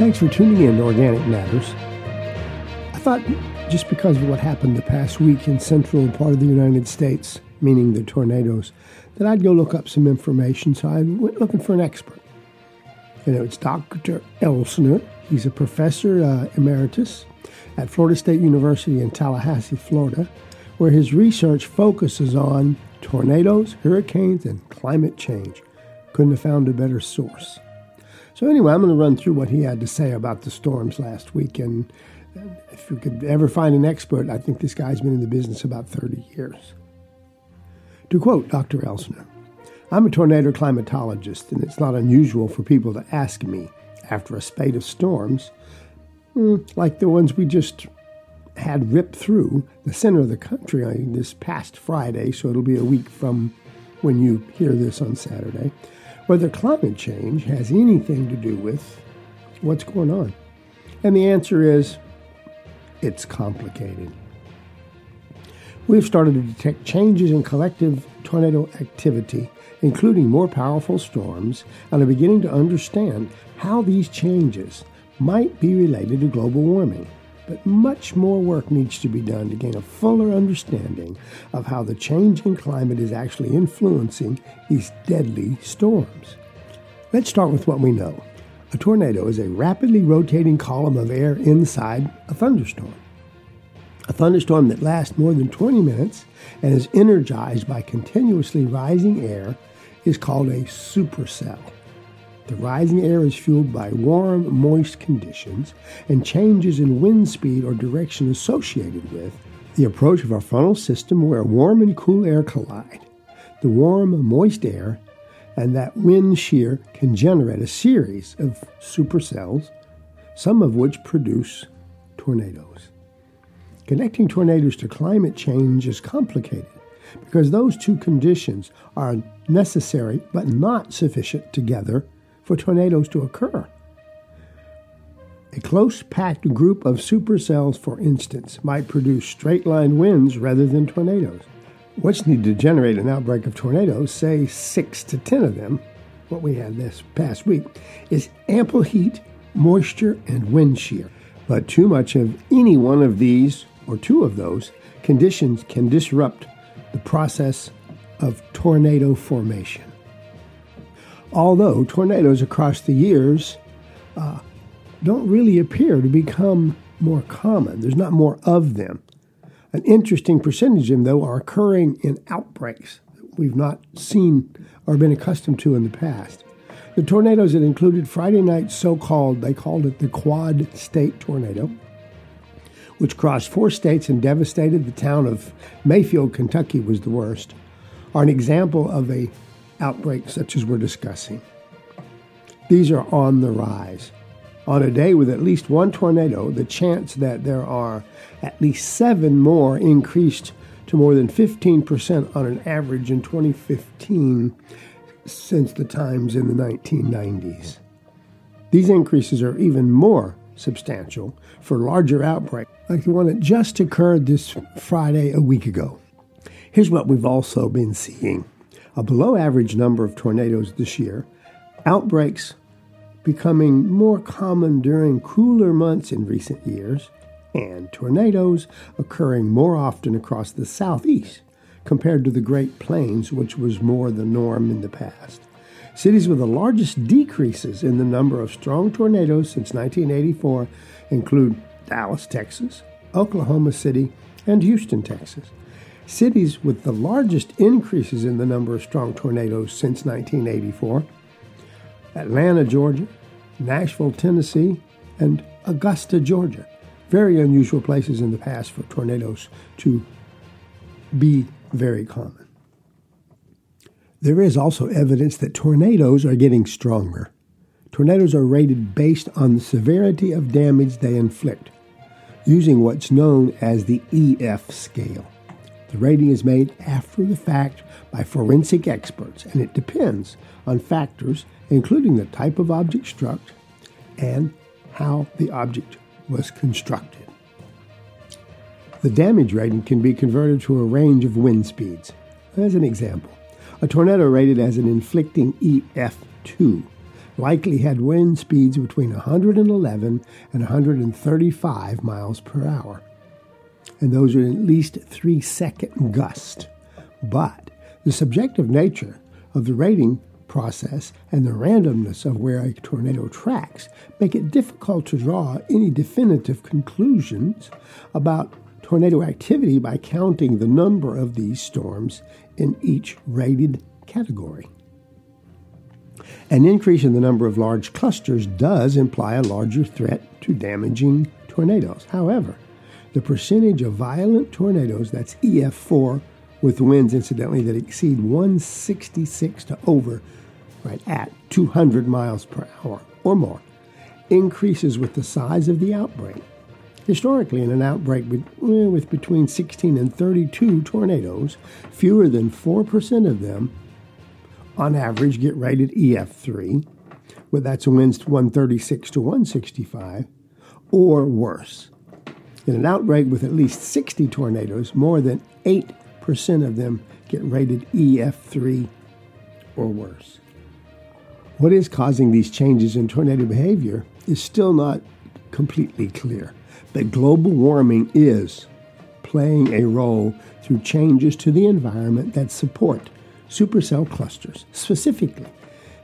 Thanks for tuning in to Organic Matters. I thought just because of what happened the past week in central part of the United States, meaning the tornadoes, that I'd go look up some information. So I went looking for an expert. You know, it's Dr. Elsner. He's a professor uh, emeritus at Florida State University in Tallahassee, Florida, where his research focuses on tornadoes, hurricanes, and climate change. Couldn't have found a better source. So, anyway, I'm going to run through what he had to say about the storms last week. And if you could ever find an expert, I think this guy's been in the business about 30 years. To quote Dr. Elsner, I'm a tornado climatologist, and it's not unusual for people to ask me after a spate of storms, hmm, like the ones we just had ripped through the center of the country this past Friday, so it'll be a week from when you hear this on Saturday, whether climate change has anything to do with what's going on. And the answer is it's complicated. We've started to detect changes in collective tornado activity, including more powerful storms, and are beginning to understand how these changes might be related to global warming but much more work needs to be done to gain a fuller understanding of how the changing climate is actually influencing these deadly storms. Let's start with what we know. A tornado is a rapidly rotating column of air inside a thunderstorm. A thunderstorm that lasts more than 20 minutes and is energized by continuously rising air is called a supercell. The rising air is fueled by warm, moist conditions and changes in wind speed or direction associated with the approach of our frontal system where warm and cool air collide. The warm, moist air and that wind shear can generate a series of supercells, some of which produce tornadoes. Connecting tornadoes to climate change is complicated because those two conditions are necessary but not sufficient together for tornadoes to occur. A close packed group of supercells, for instance, might produce straight line winds rather than tornadoes. What's needed to generate an outbreak of tornadoes, say six to ten of them, what we had this past week, is ample heat, moisture, and wind shear. But too much of any one of these, or two of those, conditions can disrupt the process of tornado formation although tornadoes across the years uh, don't really appear to become more common. There's not more of them. An interesting percentage of them, though, are occurring in outbreaks that we've not seen or been accustomed to in the past. The tornadoes that included Friday night's so called, they called it the Quad State Tornado, which crossed four states and devastated the town of Mayfield, Kentucky, was the worst, are an example of a outbreaks such as we're discussing. These are on the rise. On a day with at least one tornado, the chance that there are at least seven more increased to more than 15% on an average in 2015 since the times in the 1990s. These increases are even more substantial for larger outbreaks, like the one that just occurred this Friday a week ago. Here's what we've also been seeing a below average number of tornadoes this year, outbreaks becoming more common during cooler months in recent years, and tornadoes occurring more often across the southeast compared to the Great Plains, which was more the norm in the past. Cities with the largest decreases in the number of strong tornadoes since 1984 include Dallas, Texas, Oklahoma City, and Houston, Texas. Cities with the largest increases in the number of strong tornadoes since 1984 Atlanta, Georgia, Nashville, Tennessee, and Augusta, Georgia. Very unusual places in the past for tornadoes to be very common. There is also evidence that tornadoes are getting stronger. Tornadoes are rated based on the severity of damage they inflict, using what's known as the EF scale. The rating is made after the fact by forensic experts, and it depends on factors including the type of object struck and how the object was constructed. The damage rating can be converted to a range of wind speeds. As an example, a tornado rated as an inflicting EF2 likely had wind speeds between 111 and 135 miles per hour. And those are at least three second gusts. But the subjective nature of the rating process and the randomness of where a tornado tracks make it difficult to draw any definitive conclusions about tornado activity by counting the number of these storms in each rated category. An increase in the number of large clusters does imply a larger threat to damaging tornadoes. However, the percentage of violent tornadoes, that's EF4, with winds incidentally that exceed 166 to over, right at 200 miles per hour or more, increases with the size of the outbreak. Historically, in an outbreak with, eh, with between 16 and 32 tornadoes, fewer than 4% of them on average get rated EF3, well, that's winds 136 to 165, or worse. In an outbreak with at least 60 tornadoes, more than 8% of them get rated EF3 or worse. What is causing these changes in tornado behavior is still not completely clear, but global warming is playing a role through changes to the environment that support supercell clusters, specifically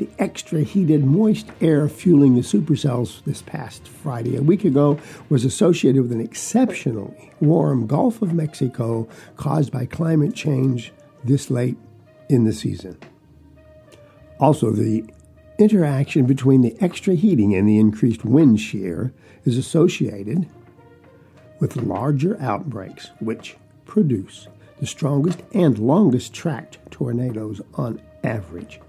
the extra heated moist air fueling the supercells this past Friday, a week ago, was associated with an exceptionally warm Gulf of Mexico caused by climate change this late in the season. Also, the interaction between the extra heating and the increased wind shear is associated with larger outbreaks, which produce the strongest and longest tracked tornadoes on average.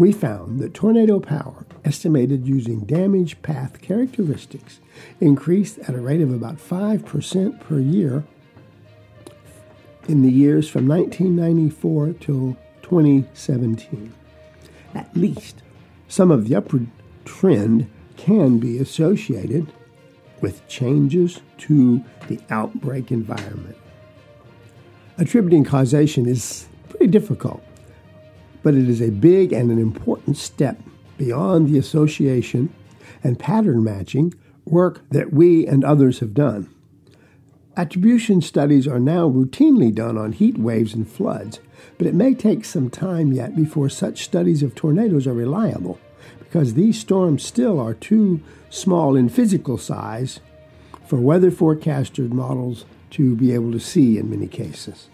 We found that tornado power, estimated using damage path characteristics, increased at a rate of about 5% per year in the years from 1994 till 2017. At least some of the upward trend can be associated with changes to the outbreak environment. Attributing causation is pretty difficult, but it is a big and an important step beyond the association and pattern matching work that we and others have done. Attribution studies are now routinely done on heat waves and floods, but it may take some time yet before such studies of tornadoes are reliable because these storms still are too small in physical size for weather forecaster models to be able to see in many cases.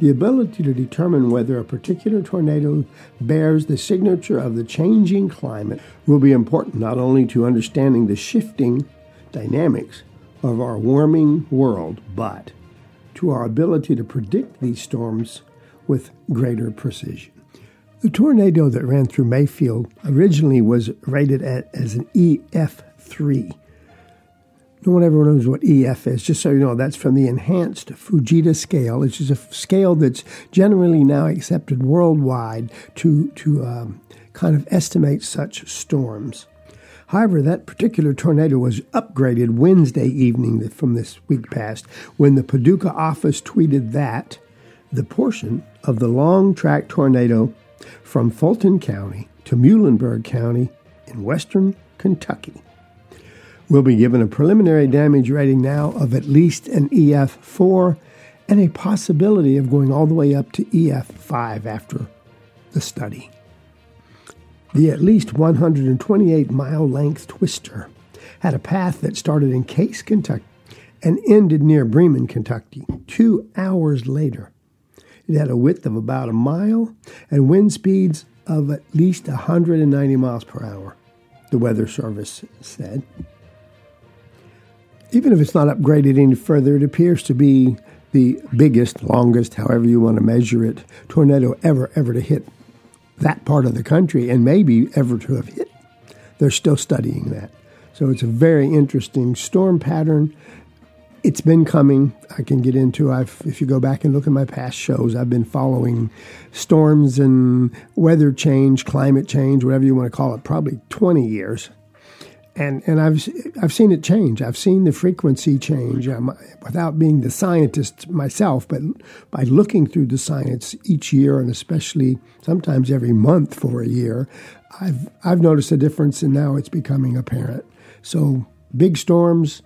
The ability to determine whether a particular tornado bears the signature of the changing climate will be important not only to understanding the shifting dynamics of our warming world, but to our ability to predict these storms with greater precision. The tornado that ran through Mayfield originally was rated at, as an EF3 no one ever knows what EF is. Just so you know, that's from the Enhanced Fujita scale, which is a scale that's generally now accepted worldwide to to um, kind of estimate such storms. However, that particular tornado was upgraded Wednesday evening from this week past when the Paducah office tweeted that the portion of the long track tornado from Fulton County to Muhlenberg County in western Kentucky will be given a preliminary damage rating now of at least an EF4 and a possibility of going all the way up to EF5 after the study. The at least 128 mile length twister had a path that started in Cayce, Kentucky and ended near Bremen, Kentucky, two hours later. It had a width of about a mile and wind speeds of at least 190 miles per hour, the Weather Service said even if it's not upgraded any further, it appears to be the biggest, longest, however you want to measure it, tornado ever, ever to hit that part of the country and maybe ever to have hit. They're still studying that. So it's a very interesting storm pattern. It's been coming. I can get into. I've, if you go back and look at my past shows, I've been following storms and weather change, climate change, whatever you want to call it, probably 20 years. And and I've I've seen it change. I've seen the frequency change um, without being the scientist myself, but by looking through the science each year, and especially sometimes every month for a year, I've I've noticed a difference, and now it's becoming apparent. So big storms,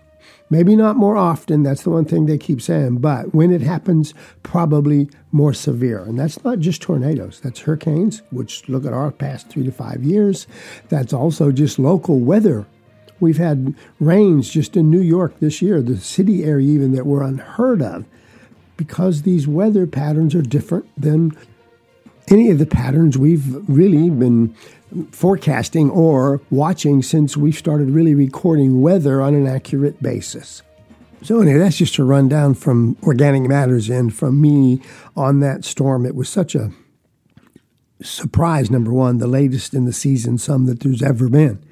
maybe not more often. That's the one thing they keep saying, but when it happens, probably more severe. And that's not just tornadoes. That's hurricanes, which look at our past three to five years. That's also just local weather We've had rains just in New York this year, the city area even, that were unheard of because these weather patterns are different than any of the patterns we've really been forecasting or watching since we started really recording weather on an accurate basis. So, anyway, that's just a rundown from Organic Matters and from me on that storm. It was such a surprise, number one, the latest in the season, some that there's ever been.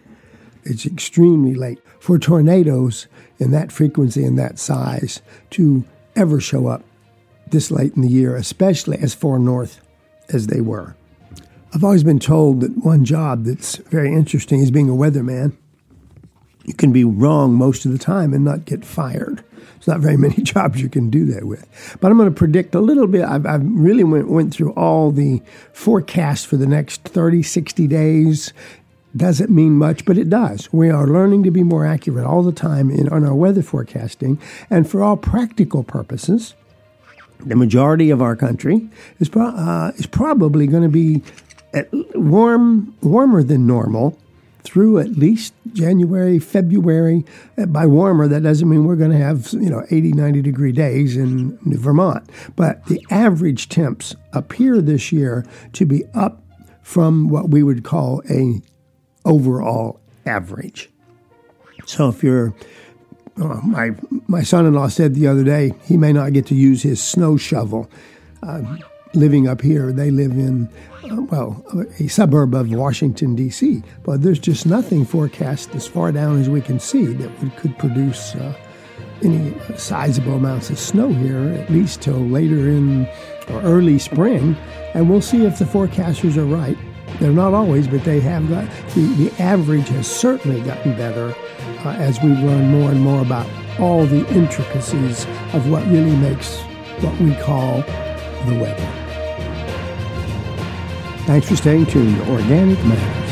It's extremely late for tornadoes in that frequency and that size to ever show up this late in the year, especially as far north as they were. I've always been told that one job that's very interesting is being a weatherman. You can be wrong most of the time and not get fired. There's not very many jobs you can do that with. But I'm going to predict a little bit. I've, I've really went, went through all the forecasts for the next 30, 60 days doesn't mean much, but it does. We are learning to be more accurate all the time in on our weather forecasting, and for all practical purposes, the majority of our country is pro- uh, is probably going to be warm warmer than normal through at least January, February. Uh, by warmer, that doesn't mean we're going to have, you know, 80, 90 degree days in Vermont. But the average temps appear this year to be up from what we would call a overall average. So if you're uh, my my son-in-law said the other day he may not get to use his snow shovel. Uh, living up here, they live in uh, well a suburb of Washington D.C. But there's just nothing forecast as far down as we can see that we could produce uh, any sizable amounts of snow here, at least till later in or early spring. And we'll see if the forecasters are right. They're not always, but they have got the, the average has certainly gotten better uh, as we learn more and more about all the intricacies of what really makes what we call the weather. Thanks for staying tuned to Organic Matters.